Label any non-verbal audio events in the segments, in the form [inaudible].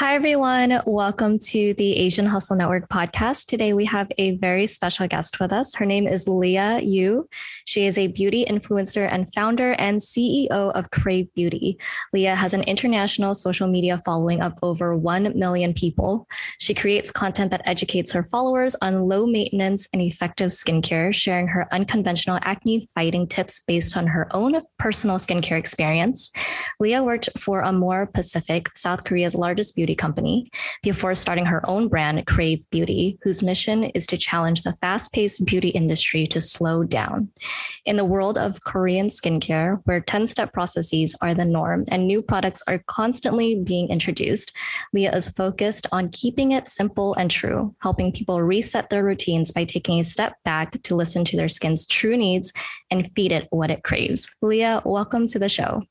Hi, everyone. Welcome to the Asian Hustle Network podcast. Today, we have a very special guest with us. Her name is Liah Yoo. She is a beauty influencer and founder and CEO of Krave Beauty. Liah has an international social media following of over 1 million people. She creates content that educates her followers on low maintenance and effective skincare, sharing her unconventional acne fighting tips based on her own personal skincare experience. Liah worked for Amore Pacific, South Korea's largest beauty company before starting her own brand, Krave Beauty, whose mission is to challenge the fast paced beauty industry to slow down. In the world of Korean skincare, where 10 step processes are the norm and new products are constantly being introduced, Liah is focused on keeping it simple and true, helping people reset their routines by taking a step back to listen to their skin's true needs and feed it what it craves. Liah, welcome to the show.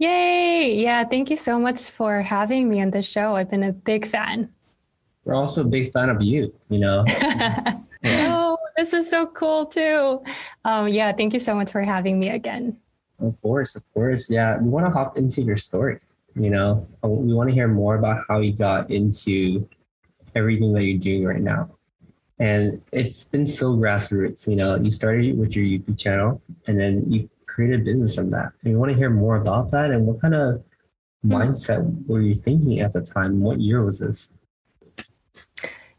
Yay! Yeah, thank you so much for having me on the show. I've been a big fan. We're also a big fan of you, you know. [laughs] yeah. Oh, this is so cool too. Um, yeah, thank you so much for having me again. Of course, of course. Yeah, we want to hop into your story. You know, we want to hear more about how you got into everything that you're doing right now. And it's been so grassroots. You know, you started with your YouTube channel, and then you created business from that. And we want to hear more about that and what kind of mm-hmm. mindset were you thinking at the time? What year was this?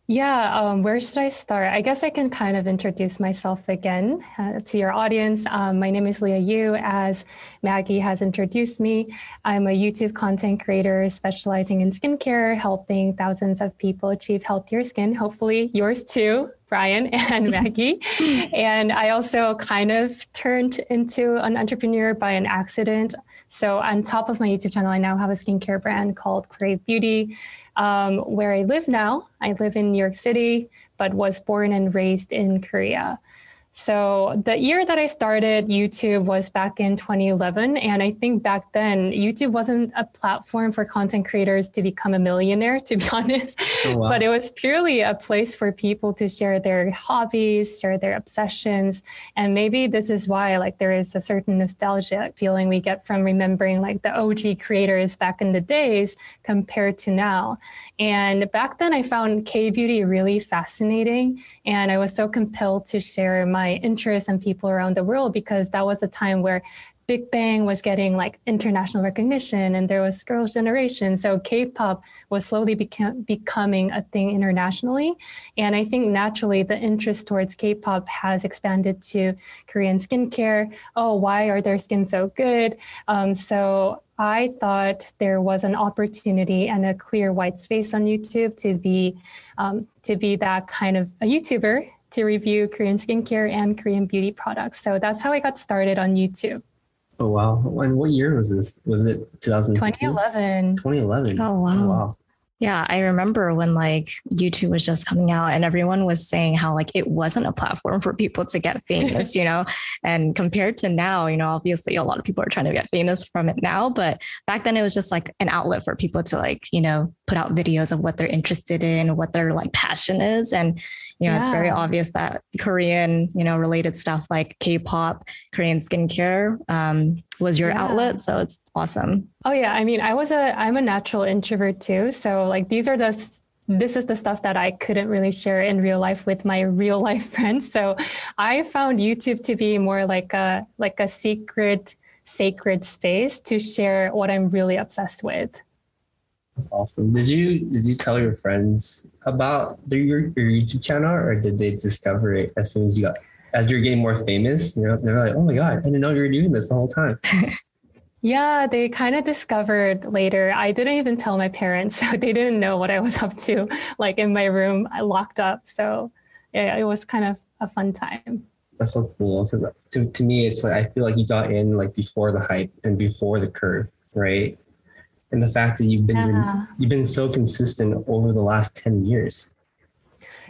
Yeah, um, where should I start? I guess I can kind of introduce myself again uh, to your audience. Um, my name is Liah Yoo, as Maggie has introduced me. I'm a YouTube content creator specializing in skincare, helping thousands of people achieve healthier skin, hopefully yours too. Brian [laughs] and [laughs] Maggie. and I also kind of turned into an entrepreneur by an accident. So, on top of my YouTube channel, I now have a skincare brand called Krave Beauty um, where I live now. I live in New York City, but was born and raised in Korea. So the year that I started YouTube was back in 2011. And I think back then, YouTube wasn't a platform for content creators to become a millionaire, to be [laughs] honest. Oh, wow. But it was purely a place for people to share their hobbies, share their obsessions. And maybe this is why like there is a certain nostalgia feeling we get from remembering like the OG creators back in the days compared to now. And back then I found K beauty really fascinating. And I was so compelled to share my interests and people around the world because that was a time where Big Bang was getting like international recognition and there was Girls' Generation. So K pop was slowly becoming a thing internationally. And I think naturally the interest towards K pop has expanded to Korean skincare. Oh, why are their skin so good? Um, so I thought there was an opportunity and a clear white space on YouTube to be um, to be that kind of a YouTuber to review Korean skincare and Korean beauty products. So that's how I got started on YouTube. Oh wow! And what year was this? Was it 2011? 2011. Oh wow! Oh, wow. Yeah, I remember when like YouTube was just coming out and everyone was saying how like it wasn't a platform for people to get famous, [laughs] you know. And compared to now, you know, obviously a lot of people are trying to get famous from it now, but back then it was just like an outlet for people to like, you know, put out videos of what they're interested in, what their like passion is. And, you know, yeah. it's very obvious that Korean, you know, related stuff like K-pop, Korean skincare, um, was your yeah. outlet. So it's awesome. Oh yeah. I mean, I was a I'm a natural introvert too. So like these are the this is the stuff that I couldn't really share in real life with my [laughs] real life friends. So I found YouTube to be more like a like a secret sacred space to share what I'm really obsessed with. That's awesome. Did you did you tell your friends about the, your, your YouTube channel or did they discover it as soon as you got as you're getting more famous, you know, they're like, oh my God, I didn't know you were doing this the whole time. [laughs] yeah, they kind of discovered later. I didn't even tell my parents, [laughs] so they didn't know what I was up to, like in my room, I locked up. So yeah, it was kind of a fun time. That's so cool. Because to, to me, it's like, I feel like you got in like before the hype and before the curve, right? And the fact that you've been, yeah. you've been so consistent over the last 10 years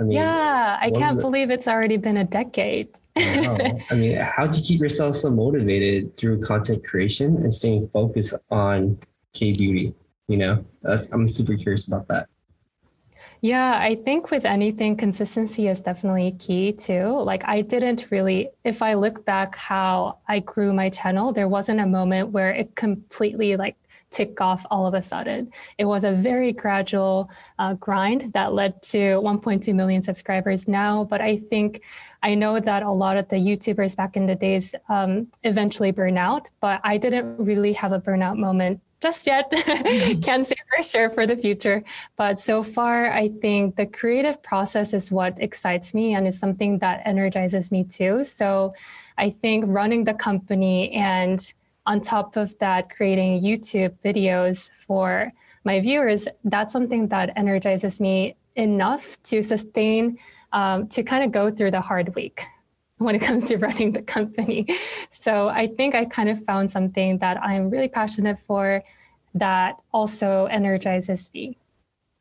I mean, yeah, I can't it? believe it's already been a decade. Wow. [laughs] I mean, how do you keep yourself so motivated through content creation and staying focused on K beauty? You know, That's, I'm super curious about that. Yeah, I think with anything, consistency is definitely key too. Like, I didn't really, if I look back how I grew my channel, there wasn't a moment where it completely like tick off all of a sudden. It was a very gradual uh, grind that led to 1.2 million subscribers now. But I think I know that a lot of the YouTubers back in the days um, eventually burn out, but I didn't really have a burnout moment just yet. [laughs] Can't say for sure for the future. But so far, I think the creative process is what excites me and is something that energizes me too. So I think running the company and on top of that, creating YouTube videos for my viewers, that's something that energizes me enough to sustain, um, to kind of go through the hard week [laughs] when it comes to running the company. So I think I kind of found something that I'm really passionate for that also energizes me.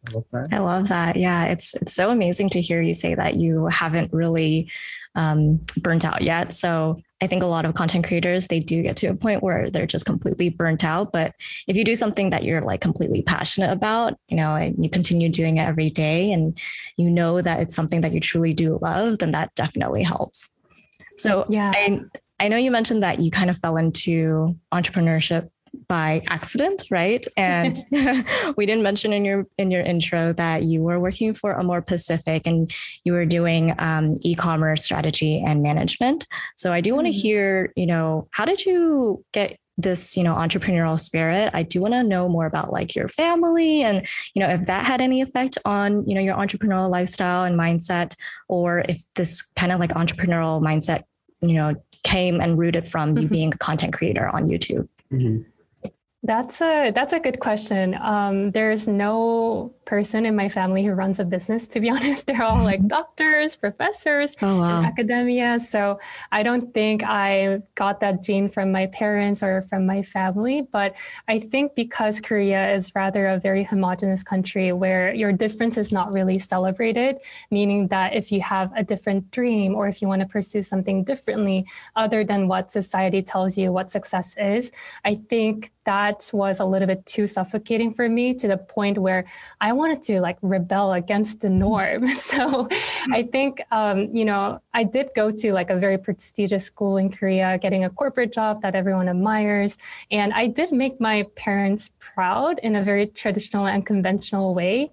I love that. I love that. Yeah, it's it's so amazing to hear you say that you haven't really um, burnt out yet. So I think a lot of content creators they do get to a point where they're just completely burnt out. But if you do something that you're like completely passionate about, you know, and you continue doing it every day, and you know that it's something that you truly do love, then that definitely helps. So Yeah. I I know you mentioned that you kind of fell into entrepreneurship by accident, right? And [laughs] [laughs] we didn't mention in your in your intro that you were working for Amore Pacific and you were doing um, e-commerce strategy and management. So I do want to Mhm. hear, you know, how did you get this, you know, entrepreneurial spirit? I do want to know more about like your family and, you know, if that had any effect on, you know, your entrepreneurial lifestyle and mindset, or if this kind of like entrepreneurial mindset, you know, came and rooted from you Mhm. being a content creator on YouTube. Mhm. That's a that's a good question. Um, there's no person in my family who runs a business. To be [laughs] honest, they're all like mm-hmm. doctors, professors, Oh in wow. academia. So I don't think I got that gene from my parents or from my family. But I think because Korea is rather a very homogenous country where your difference is not really celebrated, meaning that if you have a different dream or if you want to pursue something differently other than what society tells you what success is, I think that was a little bit too suffocating for me to the point where I wanted to like rebel against the norm. [laughs] So I think, um, you know, I did go to like a very prestigious school in Korea, getting a corporate job that everyone admires. And I did make my parents proud in a very traditional and conventional way.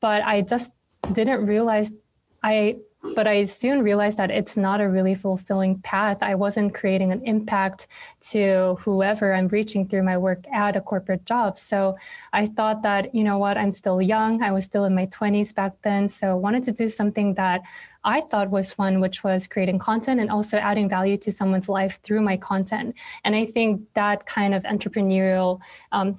But I just didn't realize I but I soon realized that it's not a really fulfilling path. I wasn't creating an impact to whoever I'm reaching through my work at a corporate job. So I thought that, you know what, I'm still young. I was still in my 20s back then. So I wanted to do something that I thought was fun, which was creating content and also adding value to someone's life through my content. And I think that kind of entrepreneurial um,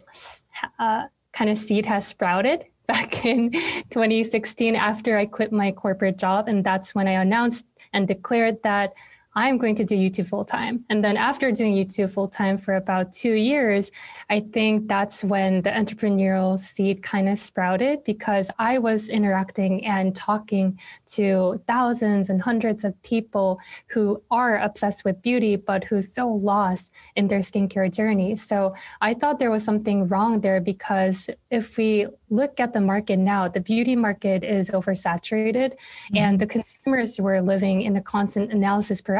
uh, kind of seed has sprouted back [laughs] in 2016 after I quit my corporate job. And that's when I announced and declared that I'm going to do YouTube full time. And then after doing YouTube full time for about two years, I think that's when the entrepreneurial seed kind of sprouted because I was interacting and talking to thousands and hundreds of people who are obsessed with beauty, but who's so lost in their skincare journey. So I thought there was something wrong there because if we look at the market now, the beauty market is oversaturated mm-hmm. and the consumers were living in a constant analysis paralysis.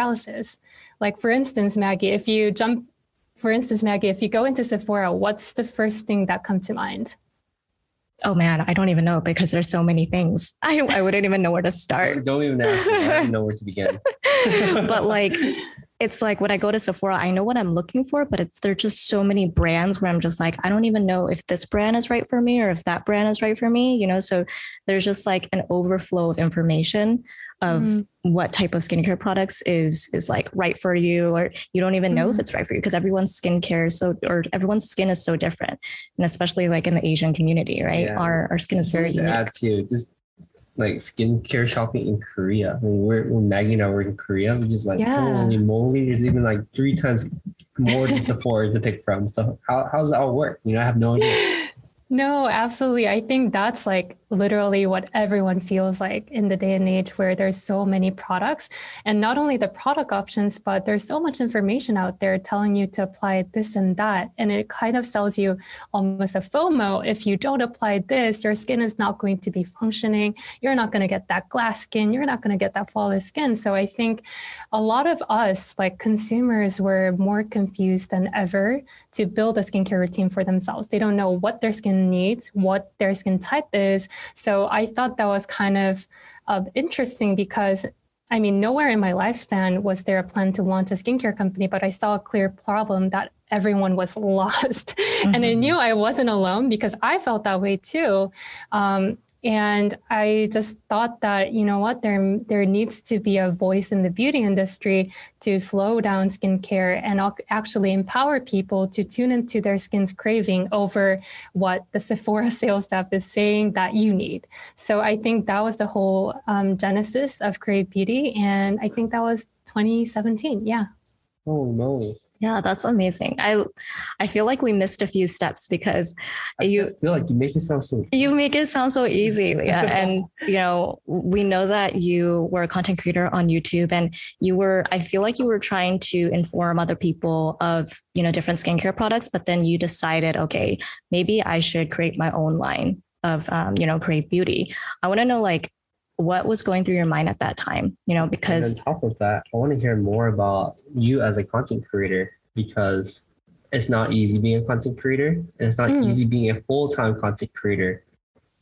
Like, for instance, Maggie, if you jump, for instance, Maggie, if you go into Sephora, what's the first thing that come to mind? Oh man, I don't even know because there's so many things. I, I wouldn't even know where to start. Don't even ask me. I don't know where to begin. [laughs] but like it's like when I go to Sephora, I know what I'm looking for, but it's there's just so many brands where I'm just like, I don't even know if this brand is right for me or if that brand is right for me, you know. So there's just like an overflow of information of Mhm. what type of skincare products is is like right for you, or you don't even know if Mhm. it's right for you because everyone's skincare is so or everyone's skin is so different, and especially like in the Asian community, right? Yeah. Our our skin is very to unique. add to just like skincare shopping in Korea. I mean, we're when Maggie and I were in Korea, we just like Yeah. holy moly, there's even like three times more than Sephora to pick from. So how how does that all work? You know, I have no idea. [laughs] No, absolutely. I think that's like literally what everyone feels like in the day and age where there's so many products. And not only the product options but there's so much information out there telling you to apply this and that. And it kind of sells you almost a fomo. If you don't apply this your skin is not going to be functioning. You're not going to get that glass skin. You're not going to get that flawless skin. So i think a lot of us like consumers were more confused than ever to build a skincare routine for themselves. They don't know what their skin needs what their skin type is so I thought that was kind of uh, interesting because I mean, nowhere in my lifespan was there a plan to launch a skincare company, but I saw a clear problem that everyone was [laughs] lost. Mm-hmm. And I mm-hmm. knew I wasn't alone because I felt that way too. Um, and I just thought that, you know what, there, there needs to be a voice in the beauty industry to slow down skincare and actually empower people to tune into their skin's craving over what the Sephora [laughs] sales staff is saying that you need. So I think that was the whole um, genesis of Krave Beauty. And I think that was 2017. Yeah. Oh, no. Yeah, that's amazing. I I feel like we missed a few steps because I you feel like you make it sound so you make it sound so easy. Yeah. [laughs] and you know, we know that you were a content creator on YouTube and you were I feel like you were trying to inform other people of, you know, different skincare products, but then you decided, okay, maybe I should create my own line of um, you know, Krave Beauty. I want to know like what was going through your mind at that time you know because and on top of that i want to hear more about you as a content creator because it's not easy being a content creator and it's not mm. easy being a full-time content creator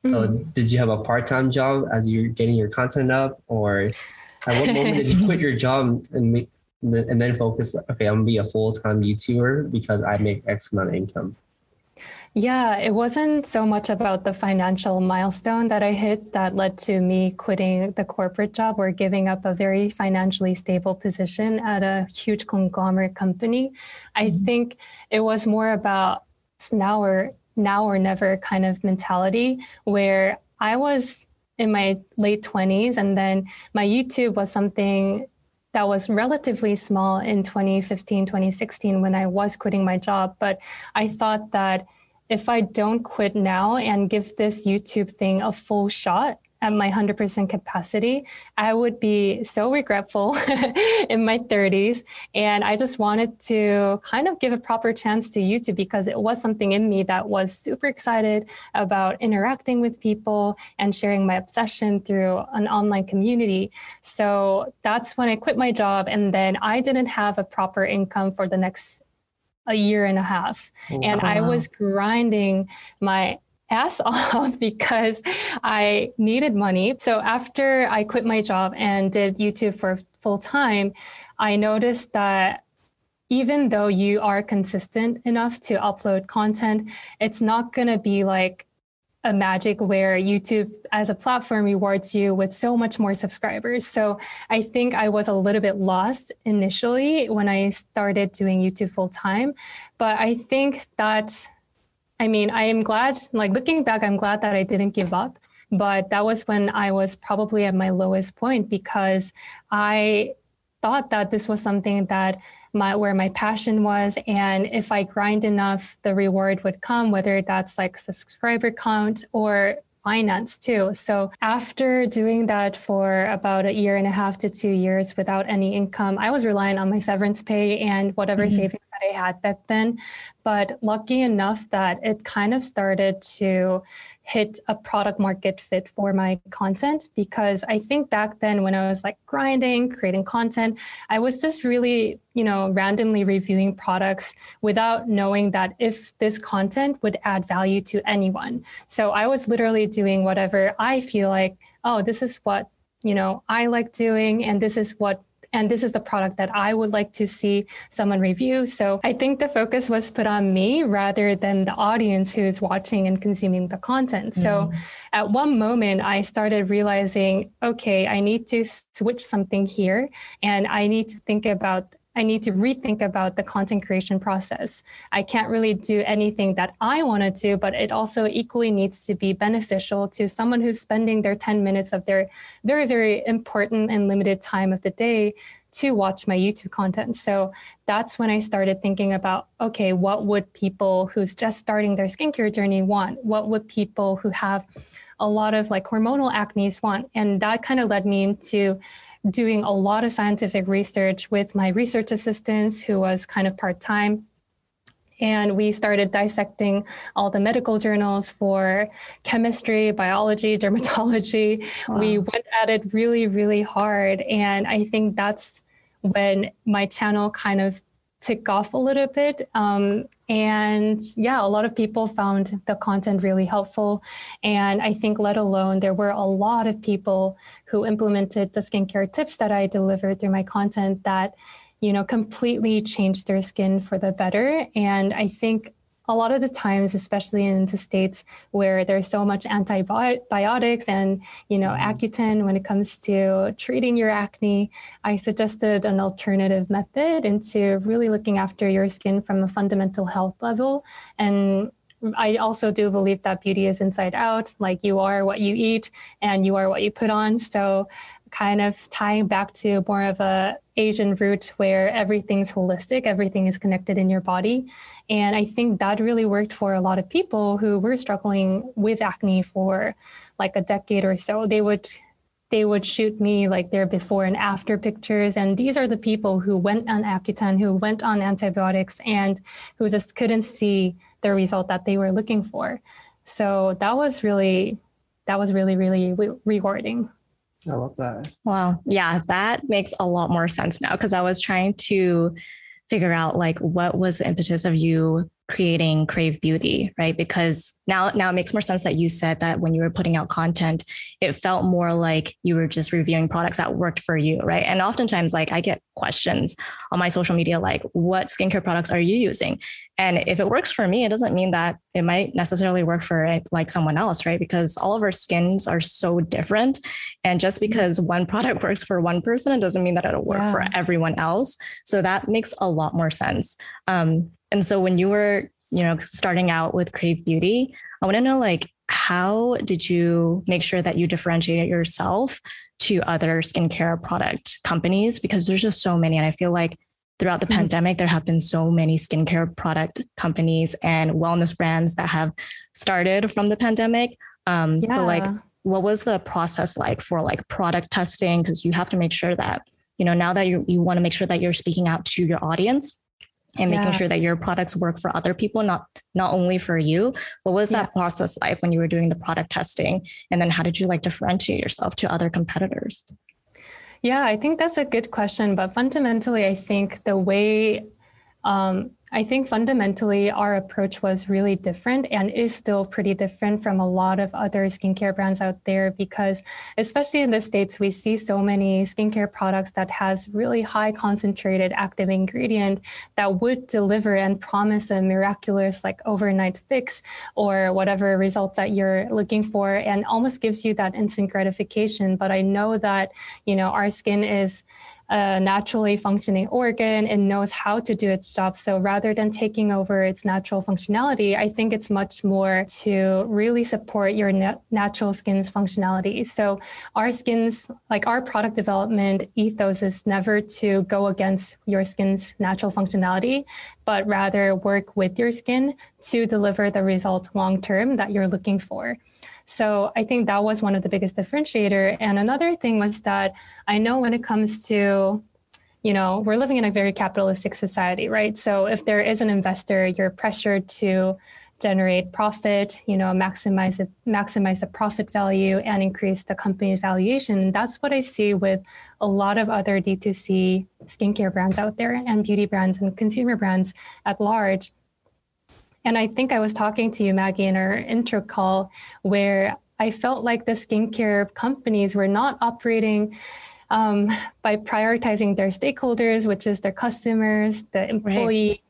mm. so did you have a part-time job as you're getting your content up or at what moment did you quit [laughs] your job and make and then focus okay i'm gonna be a full-time youtuber because i make x amount of income yeah, it wasn't so much about the financial milestone that I hit that led to me quitting the corporate job or giving up a very financially stable position at a huge conglomerate company. I mm-hmm. think it was more about now or now or never kind of mentality where I was in my late 20s and then my YouTube was something that was relatively small in 2015 2016 when I was quitting my job but I thought that if I don't quit now and give this YouTube thing a full shot at my 100% capacity, I would be so regretful [laughs] in my 30s. And I just wanted to kind of give a proper chance to YouTube because it was something in me that was super excited about interacting with people and sharing my obsession through an online community. So that's when I quit my job. And then I didn't have a proper income for the next a year and a half. Wow. And I was grinding my ass [laughs] off because I needed money. So after I quit my job and did YouTube for full time, I noticed that even though you are consistent enough to upload content, it's not going to be like a magic where YouTube as a platform rewards you with so much more subscribers. So I think I was a little bit lost initially when I started doing YouTube full time. But I think that, I mean, I am glad, like looking back, I'm glad that I didn't give up. But that was when I was probably at my lowest point because I thought that this was something that my where my passion was and if i grind enough the reward would come whether that's like subscriber count or finance too so after doing that for about a year and a half to two years without any income i was relying on my severance pay and whatever mm-hmm. savings that i had back then but lucky enough that it kind of started to hit a product market fit for my content because I think back then when I was like grinding, creating content, I was just really, you know, randomly reviewing products without knowing that if this content would add value to anyone. So I was literally doing whatever I feel like, oh, this is what you know i like doing and this is what and this is the product that I would like to see someone review. So I think the focus was put on me rather than the audience who is watching and consuming the content. Mm. So at one moment, I started realizing, okay, I need to switch something here and I need to think about I need to rethink about the content creation process. I can't really do anything that I want to do, but it also equally needs to be beneficial to someone who's spending their 10 minutes of their very, very important and limited time of the day to watch my YouTube content. So that's when I started thinking about okay, what would people who's just starting their skincare journey want? What would people who have a lot of like hormonal acnes want. And that kind of led me into doing a lot of scientific research with my research assistants who was kind of part-time and we started dissecting all the medical journals for chemistry, biology, [laughs] dermatology. Wow. We went at it really, really hard. And I think that's when my channel kind of took off a little bit. Um, and yeah, a lot of people found the content really helpful. And I think, let alone, there were a lot of people who implemented the skincare tips that I delivered through my content that you know, completely changed their skin for the better. And I think a lot of the times, especially in the states where there's so much antibiotics and you know mm-hmm. Accutane when it comes to treating your acne, I suggested an alternative method into really looking after your skin from a fundamental health level. And I also do believe that beauty is inside out, like you are what you eat and you are what you put on. So kind of tying back to more of a Asian root where everything's holistic, everything is connected in your body. And I think that really worked for a lot of people who were struggling with acne for like a decade or so. They would they would shoot me like their before and after pictures. And these are the people who went on Accutane, who went on antibiotics, and who just couldn't see the result that they were looking for. So that was really, that was really, really rewarding. I love that. Wow. Yeah, that makes a lot more sense now because I was trying to figure out like what was the impetus of you creating krave beauty right? Because now now it makes more sense that you said that when you were putting out content it felt more like you were just reviewing products that worked for you right? And oftentimes like i get questions on my social media like what skincare products are you using? And if it works for me it doesn't mean that it might necessarily work for like someone else right? Because all of our skins are so different. And just mm-hmm. because one product [laughs] works for one person it doesn't mean that it'll work yeah. for everyone else. So that makes a lot more sense. Um, and so when you were, you know, starting out with Krave Beauty, I want to know like how did you make sure that you differentiated yourself to other skincare product companies because there's just so many and I feel like throughout the mm-hmm. pandemic there have been so many skincare product companies and wellness brands that have started from the pandemic um yeah. but like what was the process like for like product testing because you have to make sure that you know now that you you want to make sure that you're speaking out to your audience and yeah. making sure that your products work for other people not not only for you what was yeah. that process like when you were doing the product testing and then how did you like differentiate yourself to other competitors yeah i think that's a good question but fundamentally i think the way um, I think fundamentally our approach was really different and is still pretty different from a lot of other skincare brands out there because especially in the states we see so many skincare products that has really high concentrated active ingredient that would deliver and promise a miraculous like overnight fix or whatever result that you're looking for and almost gives you that instant gratification but I know that you know our skin is a naturally functioning organ and knows how to do its job. So rather than taking over its natural functionality, I think it's much more to really support your nat- natural skin's functionality. So our skin's, like our product development ethos is never to go against your skin's natural functionality, but rather work with your skin to deliver the result long term that you're looking for. So I think that was one of the biggest differentiator. And another thing was that I know when it comes to you know, we're living in a very capitalistic society, right? So if there is an investor, you're pressured to generate profit, you know, maximize maximize the profit value and increase the company's valuation. That's what I see with a lot of other D2C skincare brands out there and beauty brands and consumer brands at large. And I think I was talking to you, Maggie, in our intro call, where I felt like the skincare companies were not operating um, by prioritizing their stakeholders, which is their customers, the employee, right.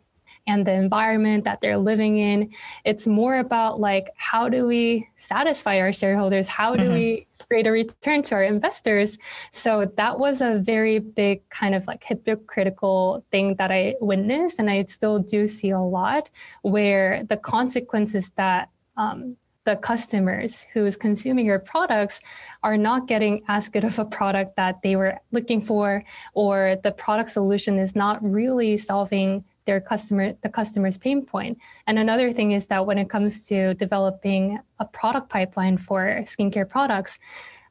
and the environment that they're living in. It's more about like, how do we satisfy our shareholders? How do mm-hmm. we create a return to our investors? So that was a very big kind of like hypocritical thing that I witnessed. And I still do see a lot where the consequences that um, the customers who is consuming your products are not getting as good of a product that they were looking for or the product solution is not really solving their customer the customer's pain point. And another thing is that when it comes to developing a product pipeline for skincare products,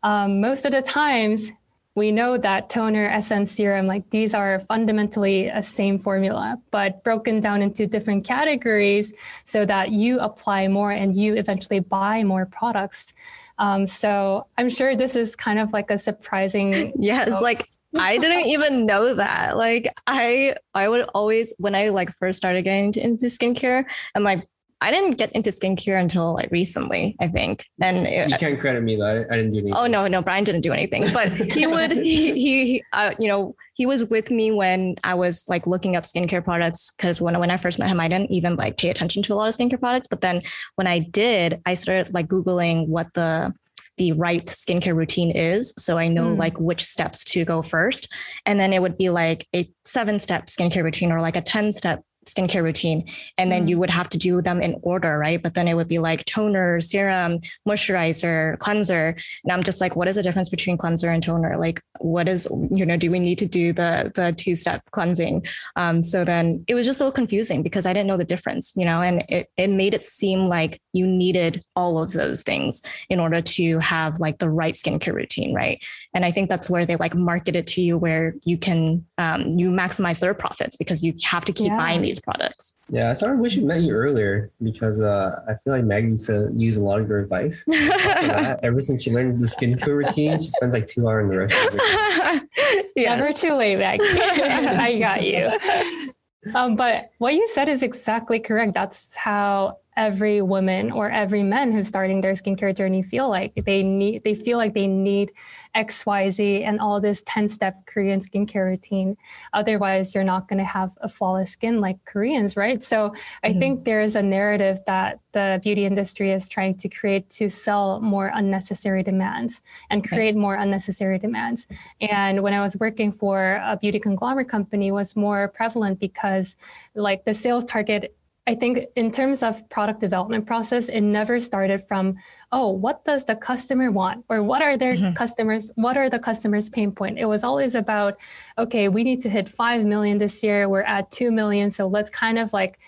um, most of the times we know that toner, essence, serum, like these are fundamentally a same formula, but broken down into different categories so that you apply more and you eventually buy more products. Um, so I'm sure this is kind of like a surprising. Yes, like I didn't [laughs] even know that. Like I I would always when I like first started getting into skincare and like I didn't get into skincare until like recently, I think. And it, you can't credit me though. I, I, didn't do anything. Oh no, no, Brian didn't do anything. But he [laughs] would he he uh, you know he was with me when I was like looking up skincare products because when when I first met him, I didn't even like pay attention to a lot of skincare products. But then when I did, I started like googling what the the right skincare routine is. So I know mm. like which steps to go first. And then it would be like a seven step skincare routine or like a 10 step skincare routine and then mm. you would have to do them in order right? But then it would be like toner serum moisturizer cleanser. And i'm just like what is the difference between cleanser and toner? Like what is you know do we need to do the the two step cleansing? Um, so then it was just so confusing because i didn't know the difference you know and it, it made it seem like you needed all of those things in order to have like the right skincare routine right and i think that's where they like market it to you where you can um, you maximize their profits because you have to keep yeah. buying these these products. Yeah, I sort of wish we met you earlier because uh, I feel like Maggie could use a lot of your advice. [laughs] Ever since she learned the skincare routine, she spends like two hours in the restaurant. [laughs] yes. Never too late, Maggie. [laughs] I got you. Um, but what you said is exactly correct. That's how every woman or every man who's starting their skincare journey feel like they need they feel like they need xyz and all this 10 step korean skincare routine otherwise you're not going to have a flawless skin like koreans right so i mm-hmm. think there is a narrative that the beauty industry is trying to create to sell more unnecessary demands and create right. more unnecessary demands and when i was working for a beauty conglomerate company was more prevalent because like the sales target I think in terms of product development process, it never started from, oh, what does the customer want? Or what are their mm-hmm. customers, what are the customers' pain point? It was always about, okay, we need to hit 5 million this year. We're at 2 million. So let's kind of like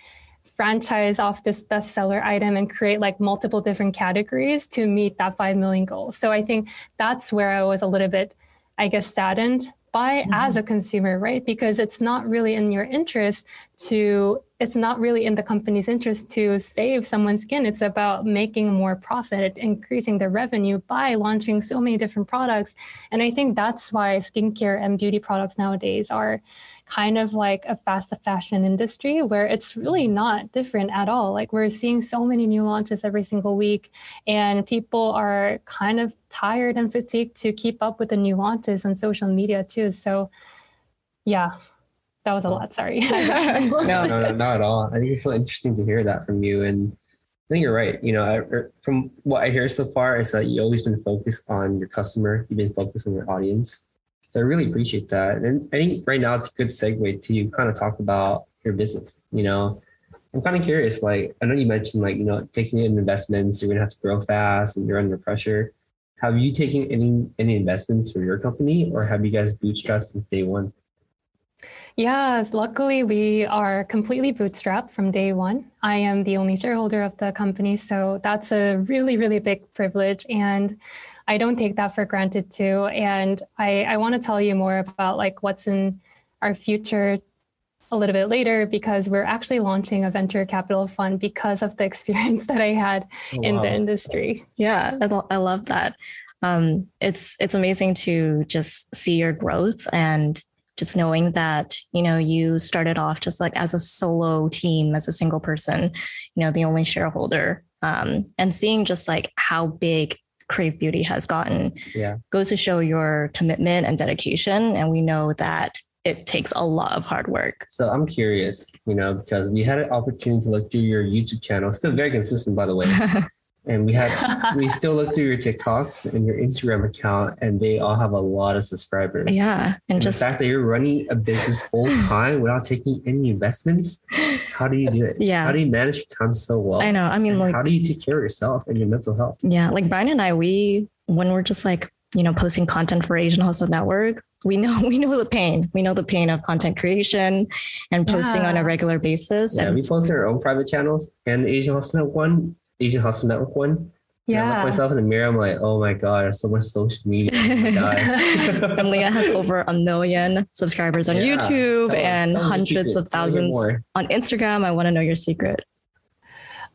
franchise off this bestseller item and create like multiple different categories to meet that 5 million goal. So I think that's where I was a little bit, I guess, saddened by mm-hmm. as a consumer, right? Because it's not really in your interest to it's not really in the company's interest to save someone's skin. It's about making more profit, increasing their revenue by launching so many different products. And I think that's why skincare and beauty products nowadays are kind of like a fast fashion industry where it's really not different at all. Like we're seeing so many new launches every single week, and people are kind of tired and fatigued to keep up with the new launches on social media too. So, yeah, that was a lot. Sorry. [laughs] no, no, no, not at all. I think it's so interesting to hear that from you. And I think you're right. You know, I, er, from what I hear so far is that you've always been focused on your customer. You've been focused on your audience. So I really appreciate that. And I think right now it's a good segue to kind of talk about your business. You know, I'm kind of curious. Like, I know you mentioned like, you know, taking in investments, you're to have to grow fast and you're under pressure. Have you taken any any investments for your company or have you guys bootstrapped since day one? Yes, luckily we are completely bootstrapped from day one. I am the only shareholder of the company, so that's a really, really big privilege. And I don't take that for granted too. And I, I want to tell you more about like what's in our future a little bit later because we're actually launching a venture capital fund because of the [laughs] experience that I had oh, in wow. the industry. Yeah, I, I love that. Um, it's it's amazing to just see your growth and just knowing that you know you started off just like as a solo team as a single person you know the only shareholder um, and seeing just like how big krave beauty has gotten yeah. goes to show your commitment and dedication and we know that it takes a lot of hard work. So i'm curious you know because we had an opportunity to look through your youtube channel. Still very consistent by the way [laughs] and we had [laughs] we still look through your TikToks and your Instagram account, and they all have a lot of subscribers. Yeah, and, and just the fact that you're running a business full time [laughs] without taking any investments. How do you do it? Yeah, how do you manage your time so well? I know. I mean, and like, how do you take care of yourself and your mental health? Yeah, like Brian and I, we when we're just like you know posting content for Asian Hustle Network, we know [laughs] we know the pain. We know the pain of content creation and posting yeah. on a regular basis. Yeah, and we post our own private channels and the Asian Hustle one, Asian Hustle Network one. Yeah. I look myself in the mirror. I'm like, oh my god, there's so much social media. Oh [laughs] and Liah has over a million subscribers on yeah. YouTube tell and us, hundreds of thousands on Instagram. I want to know your secret.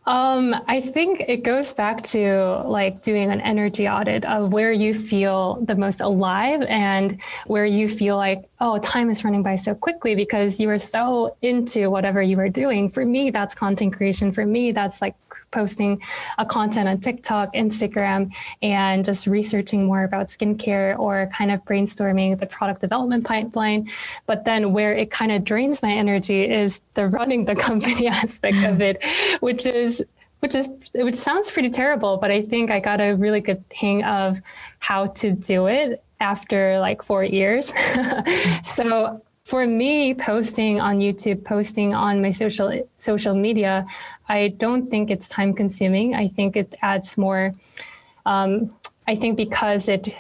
Um, I think it goes back to like doing an energy audit of where you feel the most alive and where you feel like, oh, time is running by so quickly because you are so into whatever you are doing. For me, that's content creation. For me, that's like posting a content on TikTok, Instagram, and just researching more about skincare or kind of brainstorming the product development pipeline. But then where it kind of drains my energy is the running the [laughs] company aspect of it, which is which is which sounds pretty terrible, but I think I got a really good hang of how to do it after like four years. [laughs] so for me, posting on YouTube, posting on my social social media, I don't think it's time consuming. I think it adds more. Um, I think because it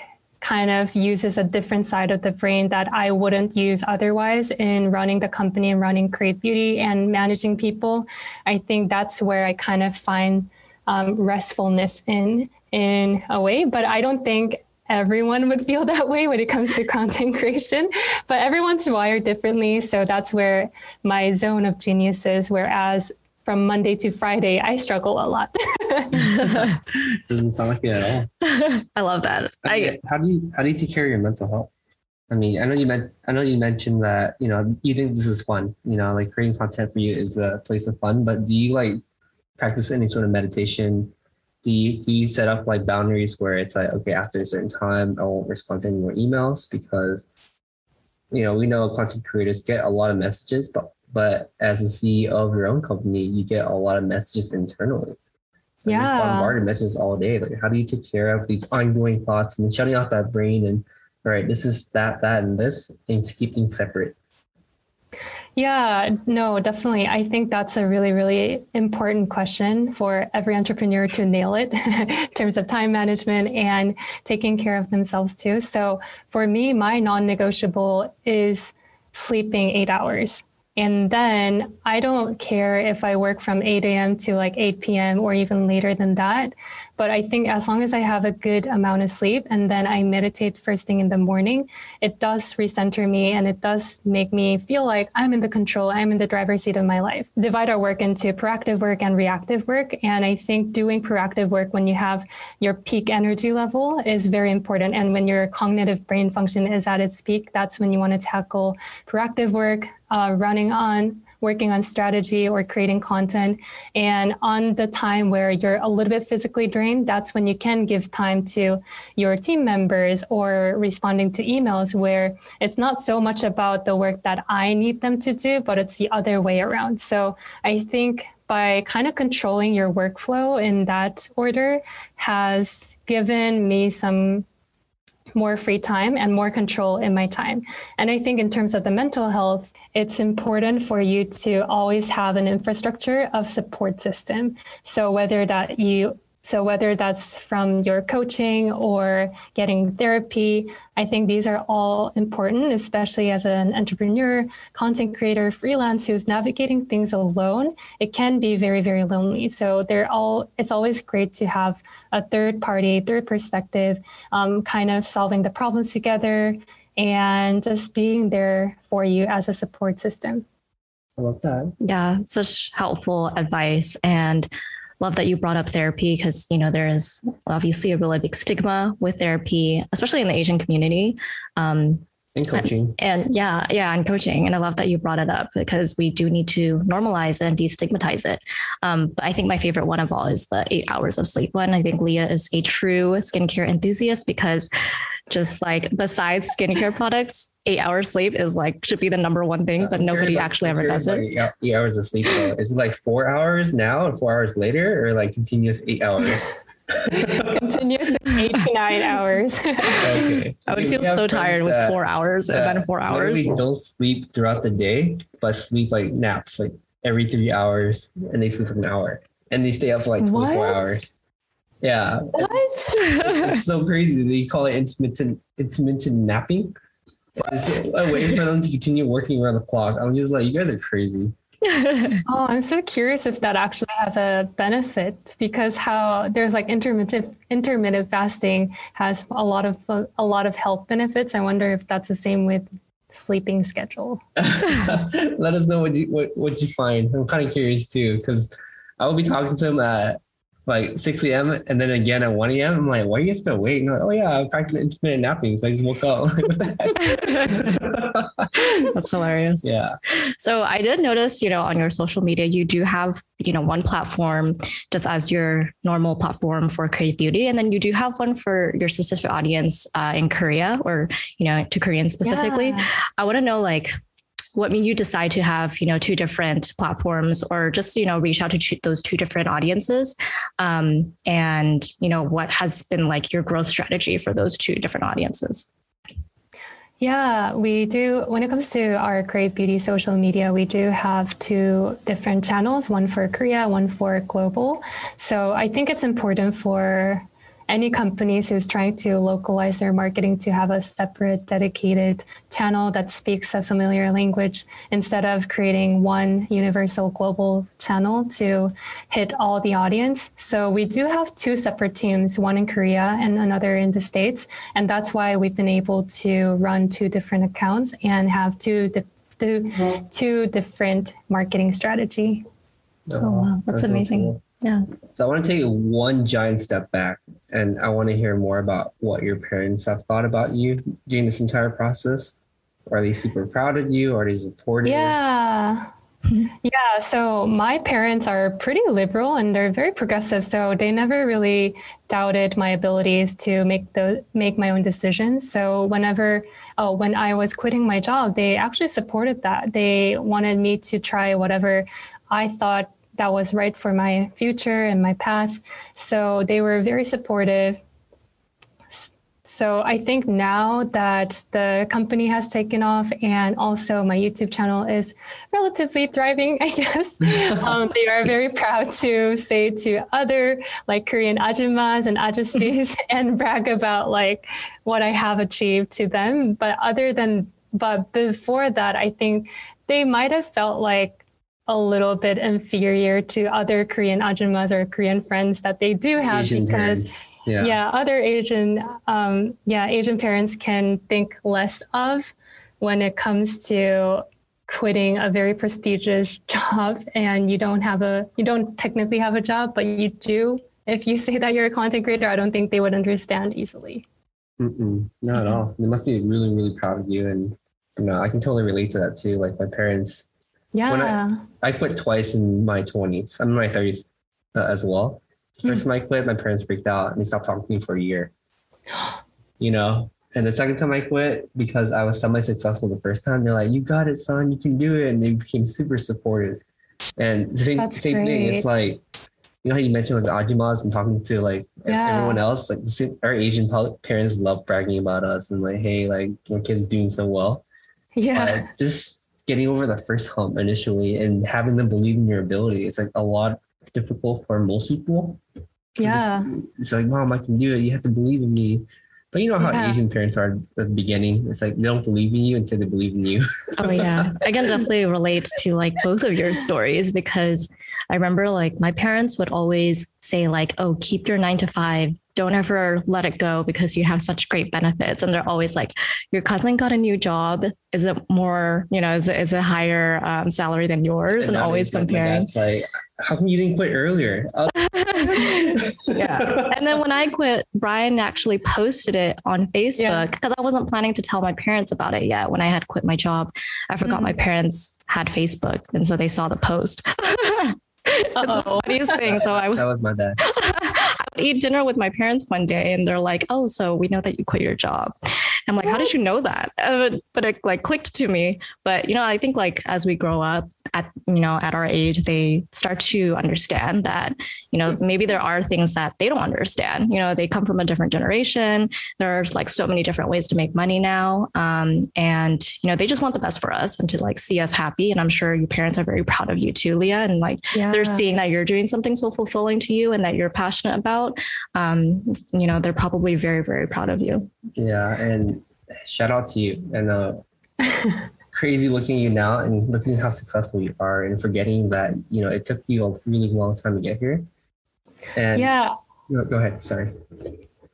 kind of uses a different side of the brain that I wouldn't use otherwise in running the company and running Krave Beauty and managing people. I think that's where I kind of find um, restfulness in in a way, but I don't think everyone would feel [laughs] that way when it comes to content [laughs] creation, but everyone's wired differently. So that's where my zone of genius is. Whereas from Monday to Friday, I struggle a lot. [laughs] Doesn't sound like it at all. [laughs] I love that. How do, you, how do you how do you take care of your mental health? I mean, I know you meant I know you mentioned that you know you think this is fun. You know, like creating content for you is a place of fun. But do you like practice any sort of meditation? Do you do you set up like boundaries where it's like okay after a certain time I won't respond to any more emails because you know we know content creators get a lot of messages, but but as a CEO of your own company, you get a lot of messages internally. So yeah. You're bombarded messages all day. Like, how do you take care of these ongoing thoughts and shutting off that brain and, all right, this is that, that, and this, and to keep things separate? Yeah, no, definitely. I think that's a really, really important question for every entrepreneur to nail it [laughs] in terms of time management and taking care of themselves too. So for me, my non negotiable is sleeping eight hours. And then I don't care if I work from 8 a.m. to like 8 p.m. or even later than that. But I think as long as I have a good amount of sleep and then I meditate first thing in the morning, it does recenter me and it does make me feel like I'm in the control, I'm in the driver's seat of my life. Divide our work into proactive work and reactive work. And I think doing proactive work when you have your peak energy level is very important. And when your cognitive brain function is at its peak, that's when you want to tackle proactive work, uh, running on working on strategy or creating content. And on the time where you're a little bit physically drained, that's when you can give time to your team members or responding to emails where it's not so much about the work that I need them to do, but it's the other way around. So I think by kind of controlling your workflow in that order has given me some more free time and more control in my time. And I think in terms of the mental health, it's important for you to always have an infrastructure of support system. So whether that you so whether that's from your coaching or getting therapy, I think these are all important, especially as an entrepreneur, content creator, freelance who's navigating things alone. It can be very, very lonely. So they're all. It's always great to have a third party, third perspective, um, kind of solving the problems together and just being there for you as a support system. I love that. Yeah, such helpful advice and love that you brought up therapy because you know there is obviously a really big stigma with therapy, especially in the Asian community. Um, and coaching. And, and, yeah, yeah, and coaching. And I love that you brought it up because we do need to normalize and destigmatize it. Um, but I think my favorite one of all is the eight hours of sleep one. I think Liah is a true skincare enthusiast because just like besides skincare products, eight hours sleep is like should be the number one thing, but nobody actually ever does it. Like eight hours of sleep. Though. Is it like four hours now and four hours later, or like continuous eight hours? [laughs] continuous eight to nine hours. [laughs] okay. I would feel so tired with four hours and then four hours. Don't sleep throughout the day, but sleep like naps, like every three hours, and they sleep for an hour, and they stay up for like twenty four hours. Yeah. What? it's so crazy. They call it intermittent intermittent napping. I'm waiting for them to continue working around the clock. I'm just like, you guys are crazy. [laughs] oh, I'm so curious if that actually has a benefit because how there's like intermittent intermittent fasting has a lot of a lot of health benefits. I wonder if that's the same with sleeping schedule. [laughs] Let us know what you what, what you find. I'm kind of curious too because I will be talking to them at like 6 a.m. and then again at 1 a.m. I'm like, why are you still waiting? Like, oh yeah, I'm practicing intermittent napping, so I just woke up. [laughs] [laughs] That's hilarious. Yeah. So I did notice, you know, on your social media, you do have, you know, one platform just as your normal platform for Krave Beauty, and then you do have one for your specific audience uh, in Korea or you know to Koreans specifically. Yeah. I want to know like what made you decide to have you know two different platforms or just you know reach out to those two different audiences um, and you know what has been like your growth strategy for those two different audiences yeah, we do. When it comes to our Krave Beauty social media, we do have two different channels one for Korea, one for global. So I think it's important for any companies who's trying to localize their marketing to have a separate dedicated channel that speaks a familiar language instead of creating one universal global channel to hit all the audience. So we do have two separate teams, one in Korea and another in the States. And that's why we've been able to run two different accounts and have two, di- mm-hmm. two different marketing strategy. Oh, wow. That's, that's amazing. So cool. Yeah. So I want to take one giant step back and I want to hear more about what your parents have thought about you during this entire process. Are they super proud of you? Are they supportive? Yeah. [laughs] Yeah, so my parents are pretty liberal and they're very progressive, so they never really doubted my abilities to make the make my own decisions. So whenever oh, when I was quitting my job, they actually supported that. They wanted me to try whatever I thought that was right for my future and my path. So they were very supportive. So I think now that the company has taken off and also my YouTube channel is relatively thriving, [laughs] I guess, [laughs] um, they are very proud to say to other like Korean ajumas and ajushis [laughs] and brag about like what I have achieved to them. But other than, but before that, I think they might have felt like a little bit inferior to other Korean ajumas or Korean friends that they do have Asian because yeah. yeah. other Asian um, yeah Asian parents can think less of when it comes to quitting a very prestigious [laughs] job and you don't have a you don't technically have a job but you do if you say that you're a content creator I don't think they would understand easily. Mm-mm, not at all. They must be really really proud of you and you know I can totally relate to that too. Like my parents yeah. I, I, quit twice in my 20s. I'm in my 30s uh, as well. The first mm. time I quit, my parents freaked out and they stopped talking to me for a year. [gasps] you know? And the second time I quit, because I was semi successful the first time, they're like, you got it, son, you can do it. And they became super supportive. And the same, same thing. It's like, you know how you mentioned like the Ajumas and talking to like yeah. everyone else, like same, our Asian parents love bragging about us and like, hey, like my kid's doing so well. Yeah. Uh, just getting over the first hump initially and having them believe in your ability it's like a lot difficult for most people yeah it's, it's like mom i can do it you have to believe in me but you know how yeah. Asian parents are at the beginning. It's like they don't believe in you until they believe in you. [laughs] oh yeah. I can definitely relate to like both of your stories because I remember like my parents would always say like, oh, keep your nine to five, don't ever let it go because you have such great benefits. And they're always like, your cousin got a new job. Is it more, you know, is it, is it higher um, salary than yours? And, and always comparing. It's like, how come you didn't quit earlier? [laughs] [laughs] yeah. And then when I quit, Brian actually posted it on Facebook because yeah. I wasn't planning to tell my parents about it yet. When I had quit my job, I forgot mm-hmm. my parents had Facebook. And so they saw the post. [laughs] It's the funniest thing. So I that was my bad. Eat dinner with my parents one day, and they're like, "Oh, so we know that you quit your job." I'm like, "How did you know that?" Uh, but it like clicked to me. But you know, I think like as we grow up, at you know at our age, they start to understand that you know maybe there are things that they don't understand. You know, they come from a different generation. There's like so many different ways to make money now, um, and you know they just want the best for us and to like see us happy. And I'm sure your parents are very proud of you too, Liah, and like yeah. they're seeing that you're doing something so fulfilling to you and that you're passionate about, um, you know, they're probably very, very proud of you. Yeah. And shout out to you and uh, [laughs] crazy looking at you now and looking how successful you are and forgetting that you know it took you a really long time to get here. And yeah. Go ahead. Sorry.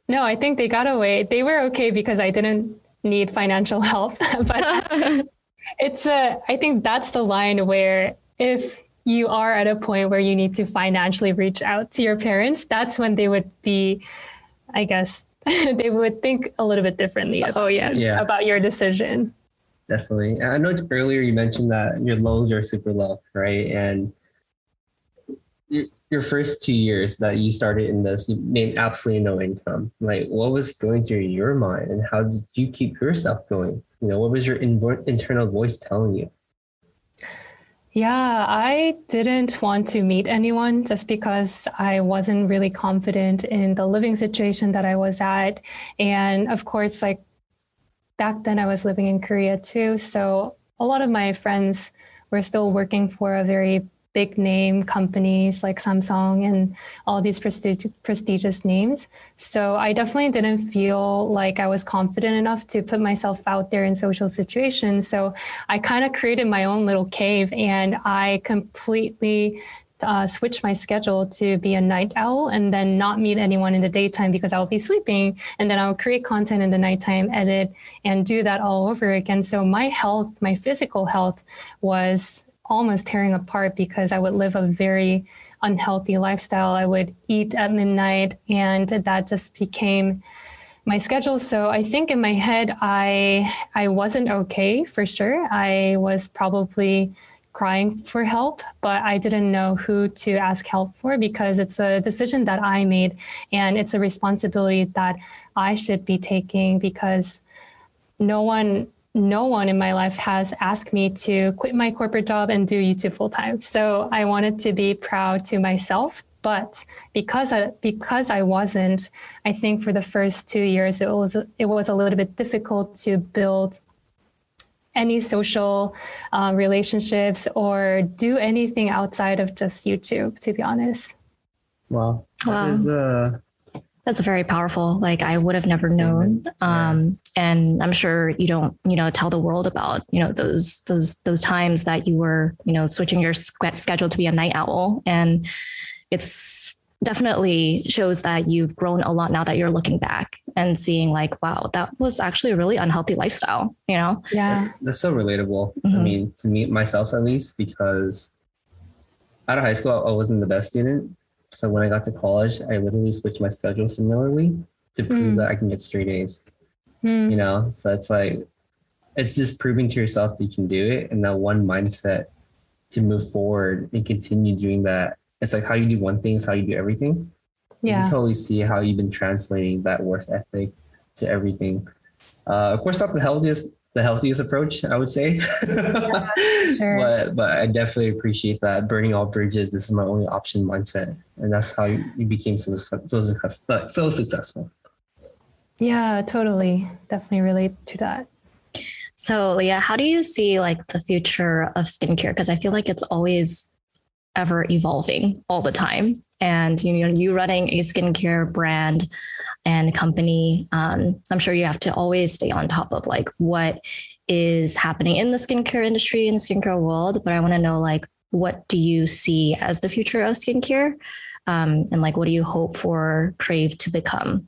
No, I think they got away. They were okay because I didn't need financial [laughs] help. but [laughs] it's a, I think that's the line where if you are at a point where you need to financially reach out to your parents, that's when they would be, I guess, [laughs] they would think a little bit differently about, [laughs] oh, yeah. yeah. about your decision. Definitely. I know earlier you mentioned that your lows are super low, right? And your first two years that you started in this, you made absolutely no income. Like, what was going through your mind, and how did you keep yourself going? You know, what was your internal voice telling you? Yeah, I didn't want to meet anyone just because I wasn't really confident in the living situation that I was at. And of course, like back then, I was living in Korea too. So a lot of my friends were still working for a very big name companies like Samsung and all these prestig- prestigious names. So I definitely didn't feel like I was confident enough to put myself out there in social situations. So I kind of created my own little cave and I completely uh, switch my schedule to be a night owl and then not meet anyone in the daytime because I'll be sleeping. And then I'll create content in the nighttime, edit, and do that all over again. So my health, my physical health was almost tearing apart because I would live a very unhealthy lifestyle. I would eat at midnight, and that just became my schedule. So I think in my head, I I wasn't okay for sure. I was probably crying for help, but I didn't know who to ask help for because it's a decision that I made and it's a responsibility that I should be taking because no one no one in my life has asked me to quit my corporate job and do YouTube full time. So I wanted to be proud to myself. But because I, because I wasn't, I think for the first two years it was it was a little bit difficult to build any social uh, relationships or do anything outside of just YouTube. To be honest. Wow, that wow. is uh, that's very powerful. Like I would have never known. Um, and I'm sure you don't, you know, tell the world about, you know, those those those times that you were, you know, switching your schedule to be a night owl. And it's definitely shows that you've grown a lot now that you're looking back and seeing like, wow, that was actually a really unhealthy lifestyle, you know? Yeah. That's so relatable. Mm-hmm. I mean, to me myself at least, because out of high school, I wasn't the best student so when I got to college, I literally switched my schedule similarly to prove mm. that I can get straight A's. Mm. You know, so it's like it's just proving to yourself that you can do it, and that one mindset to move forward and continue doing that. It's like how you do one thing is how you do everything. Yeah, you totally see how you've been translating that work ethic to everything. Uh, of course, not the healthiest the healthiest approach, I would say. [laughs] Yeah, sure. but but I definitely appreciate that burning all bridges. This is my only option mindset, and that's how you, you became so so, so successful. Yeah, totally. Definitely relate to that. So, Liah, how do you see like the future of skincare? Because I feel like it's always ever evolving all the time. And you know, you running a skincare brand and company, um, I'm sure you have to always stay on top of like what is happening in the skincare industry in the skincare world. But I want to know like what do you see as the future of skincare, um, and like what do you hope for Krave to become?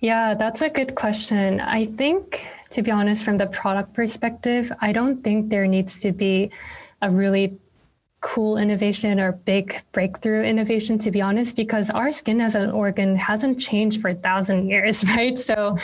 Yeah, that's a good question. I think, to be honest, from the product perspective, I don't think there needs to be a really cool innovation or big breakthrough innovation, to be honest, because our skin as an organ hasn't changed for a thousand [laughs] years, right? So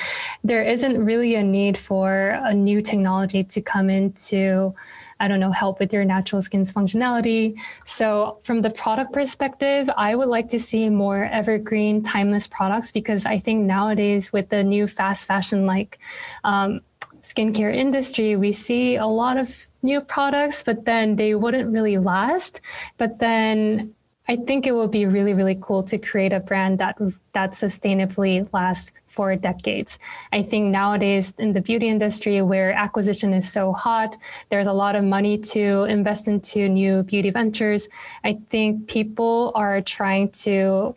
there isn't really a need for a new technology to come into, I don't know, help with your natural skin's functionality. So from the product perspective, I would like to see more evergreen, timeless products because I think nowadays with the new fast fashion like um, skincare industry, we see a lot of new products, but then they wouldn't really last. But then I think it would be really, really cool to create a brand that that sustainably lasts for decades. I think nowadays in the beauty industry where acquisition is so hot, there's a lot of money to invest into new beauty ventures. I think people are trying to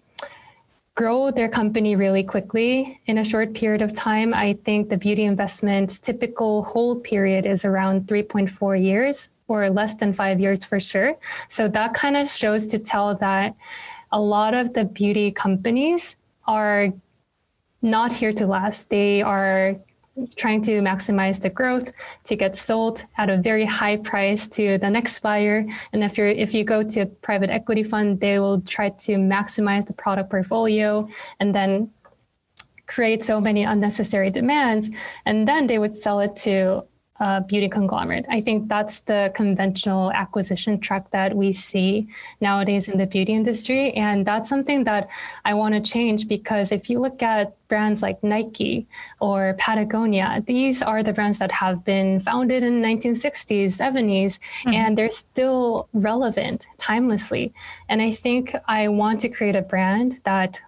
grow their company really quickly in a short period of time. I think the beauty investment typical hold period is around 3.4 years or less than five years for sure. So that kind of shows to tell that a lot of the beauty companies are not here to last. They are trying to maximize the growth to get sold at a very high price to the next buyer. And if you're if you go to a private equity fund, they will try to maximize the product portfolio and then create so many unnecessary demands. And then they would sell it to uh, beauty conglomerate. I think that's the conventional acquisition track that we see nowadays in the beauty industry. And that's something that I want to change because if you look at brands like Nike or Patagonia, these are the brands that have been founded in 1960s, 70s, mm-hmm. and they're still relevant timelessly. And I think I want to create a brand that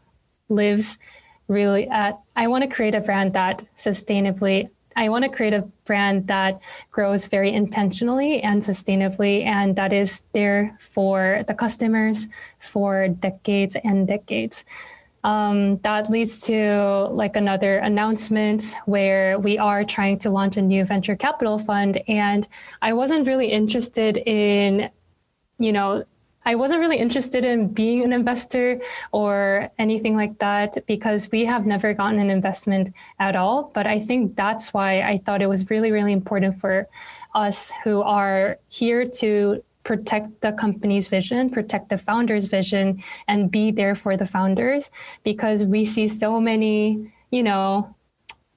lives really at, I want to create a brand that sustainably I want to create a brand that grows very intentionally and sustainably, and that is there for the customers for decades and decades. Um, that leads to like another announcement where we are trying to launch a new venture capital fund, and I wasn't really interested in, you know, I wasn't really interested in being an investor or anything like that because we have never gotten an investment at all. But I think that's why I thought it was really, really important for us who are here to protect the company's vision, protect the founder's vision, and be there for the founders because we see so many, you know,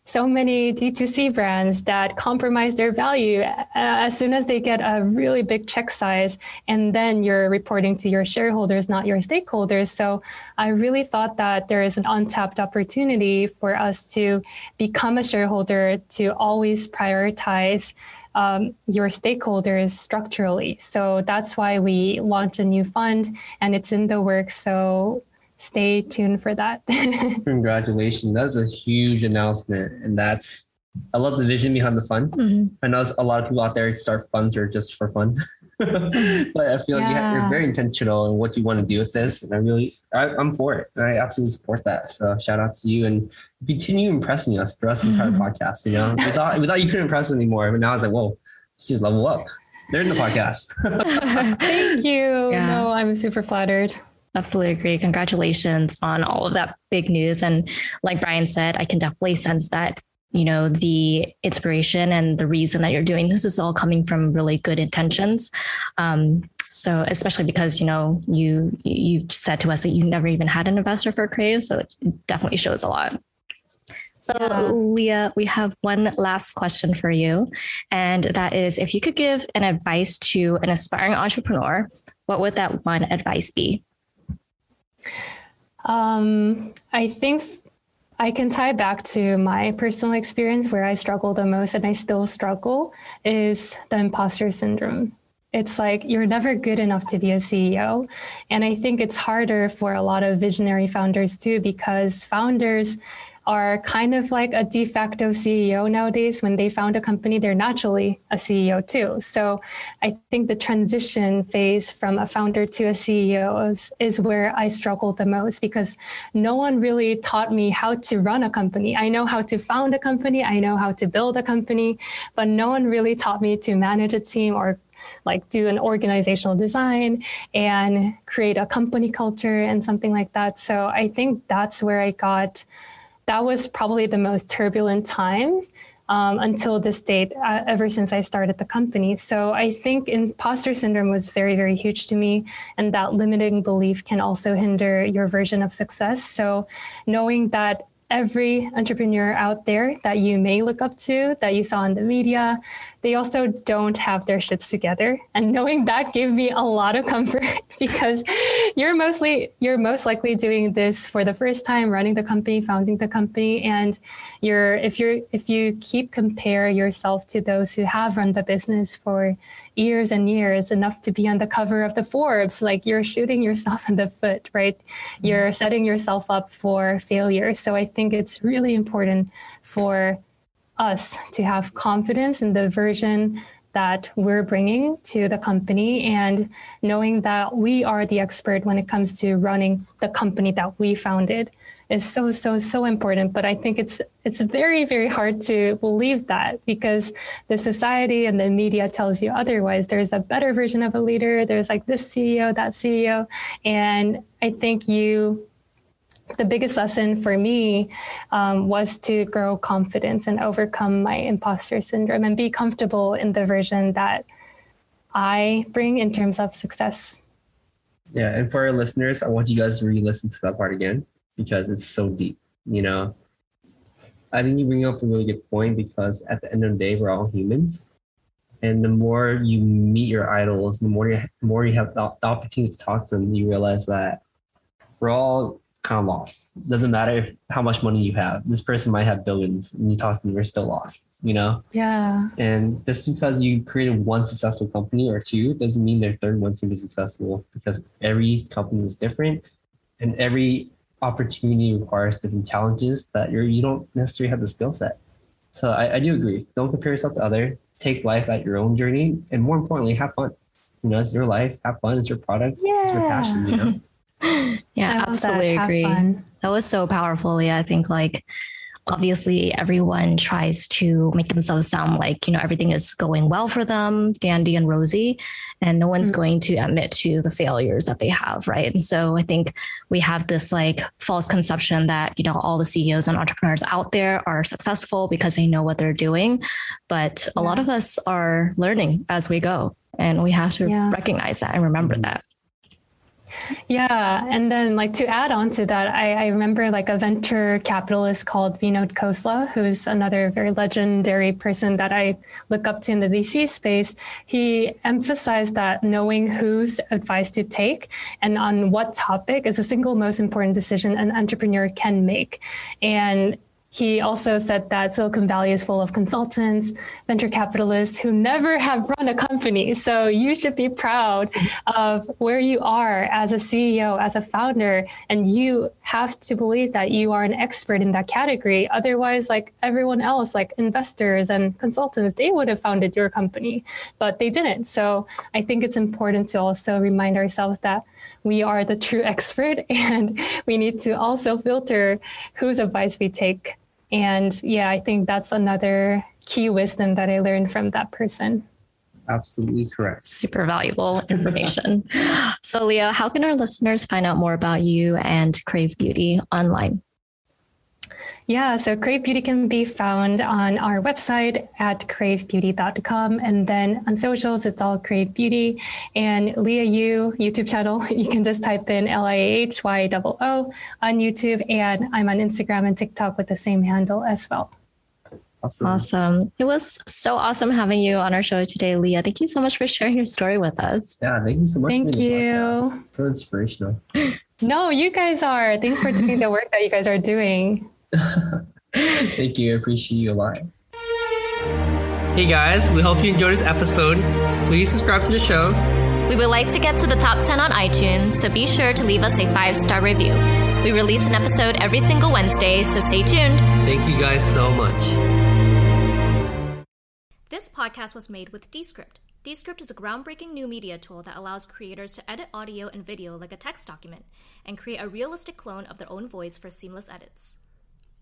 so many D2C brands that compromise their value uh, as soon as they get a really big check size. And then you're reporting to your shareholders, not your stakeholders. So I really thought that there is an untapped opportunity for us to become a shareholder to always prioritize um, your stakeholders structurally. So that's why we launched a new fund and it's in the works. So stay tuned for that. [laughs] Congratulations. That's a huge announcement. And that's, I love the vision behind the fund. Mm-hmm. I know a lot of people out there start funds are just for fun. [laughs] but I feel yeah. like you have, you're very intentional in what you want to do with this. And I really, I, am for it. And I absolutely support that. So shout out to you and continue impressing us throughout the entire mm-hmm. podcast. You know, we thought, we thought you couldn't impress anymore, but now I was like, whoa, she's level up. They're in the podcast. [laughs] Thank you. Yeah. No, I'm super flattered. Absolutely agree. Congratulations on all of that big news. And like Brian said, I can definitely sense that, you know, the inspiration and the reason that you're doing this is all coming from really good intentions. Um, so especially because, you know, you you said to us that you never even had an investor for Krave. So it definitely shows a lot. So, yeah. Liah, we have one last question for you. And that is if you could give an advice to an aspiring entrepreneur, what would that one advice be? Um, I think I can tie back to my personal experience where I struggle the most and I still struggle is the imposter syndrome. It's like you're never good enough to be a CEO. And I think it's harder for a lot of visionary founders too, because founders are kind of like a de facto CEO nowadays. When they found a company, they're naturally a CEO too. So I think the transition phase from a founder to a CEO is, is where I struggle the most because no one really taught me how to run a company. I know how to found a company, I know how to build a company, but no one really taught me to manage a team or like do an organizational design and create a company culture and something like that. So I think that's where I got that was probably the most turbulent time um, until this date, uh, ever since I started the company. So I think imposter syndrome was very, very huge to me. And that limiting belief can also hinder your version of success. So knowing that every entrepreneur out there that you may look up to, that you saw in the media, they also don't have their shits together. And knowing that gave me a lot of comfort [laughs] because you're mostly you're most likely doing this for the first time, running the company, founding the company. And you're if you're if you keep compare yourself to those who have run the business for years and years, enough to be on the cover of the Forbes, like you're shooting yourself in the foot, right? You're mm-hmm. setting yourself up for failure. So I think it's really important for us to have confidence in the version that we're bringing to the company and knowing that we are the expert when it comes to running the company that we founded is so so so important. But i think it's it's very very hard to believe that because the society and the media tells you otherwise. There's a better version of a leader. There's like this ceo that ceo and i think you the biggest lesson for me um, was to grow confidence and overcome my imposter syndrome and be comfortable in the version that I bring in terms of success. Yeah, and for our listeners, I want you guys to re-listen to that part again because it's so deep. You know, I think you bring up a really good point because at the end of the day, we're all humans, and the more you meet your idols, the more you the more you have the opportunity to talk to them, you realize that we're all kind of lost. Doesn't matter if, how much money you have. This person might have billions, and you talk to them, you're still lost. You know. Yeah. And just because you created one successful company or two doesn't mean their third one's to be successful because every company is different, and every opportunity requires different challenges that you're you don't necessarily have the skill set. So I, I do agree. Don't compare yourself to other. Take life at your own journey, and more importantly, have fun. You know, it's your life. Have fun. It's your product. Yeah. It's your passion. You know. [laughs] yeah, absolutely agree. That was so powerful. Yeah, I think like obviously everyone tries to make themselves sound like you know everything is going well for them dandy and rosy and no one's mm-hmm. going to admit to the failures that they have right and so i think we have this like false conception that you know all the ceos and entrepreneurs out there are successful because they know what they're doing but yeah. a lot of us are learning as we go and we have to yeah. recognize that and remember mm-hmm. that yeah. And then like to add on to that, I, I, remember like a venture capitalist called Vinod Khosla, who's another very legendary person that I look up to in the VC space. He emphasized that knowing whose advice to take and on what topic is the single most important decision an entrepreneur can make. And he also said that Silicon Valley is full of consultants, venture capitalists who never have run a company. So you should be proud of where you are as a CEO, as a founder, and you have to believe that you are an expert in that category. Otherwise, like everyone else, like investors and consultants, they would have founded your company, but they didn't. So I think it's important to also remind ourselves that we are the true [laughs] expert and we need to also filter whose advice we take and yeah, I think that's another key wisdom that I learned from that person. Absolutely correct. Super valuable information. [laughs] so, Liah, how can our listeners find out more about you and Krave Beauty online? Yeah, so Krave Beauty can be found on our website at kravebeauty.com. And then on socials, it's all Krave Beauty. And Liah Yoo YouTube channel, [laughs] you can just type in L I A H Y O O on YouTube. And I'm on Instagram and TikTok with the same handle as well. Awesome. awesome. It was so awesome having you on our show today, Liah. Thank you so much for sharing your story with us. Yeah, thank you so much. Thank you. So inspirational. [laughs] No, you guys are. Thanks for doing the work that you guys are doing. Thank you. I appreciate you a lot. Hey guys, we hope you enjoyed this episode. Please subscribe to the show. We would like to get to the top 10 on iTunes, so be sure to leave us a five star review. We release an episode every single Wednesday, so stay tuned. Thank you guys so much. This podcast was made with Descript. Descript is a groundbreaking new media tool that allows creators to edit audio and video like a text document and create a realistic clone of their own voice for seamless edits.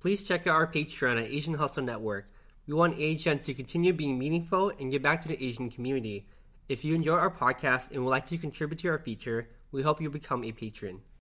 Please check out our Patreon at Asian Hustle Network. We want Asian to continue being meaningful and give back to the Asian community. If you enjoy our podcast and would like to contribute to our feature, we hope you become a patron.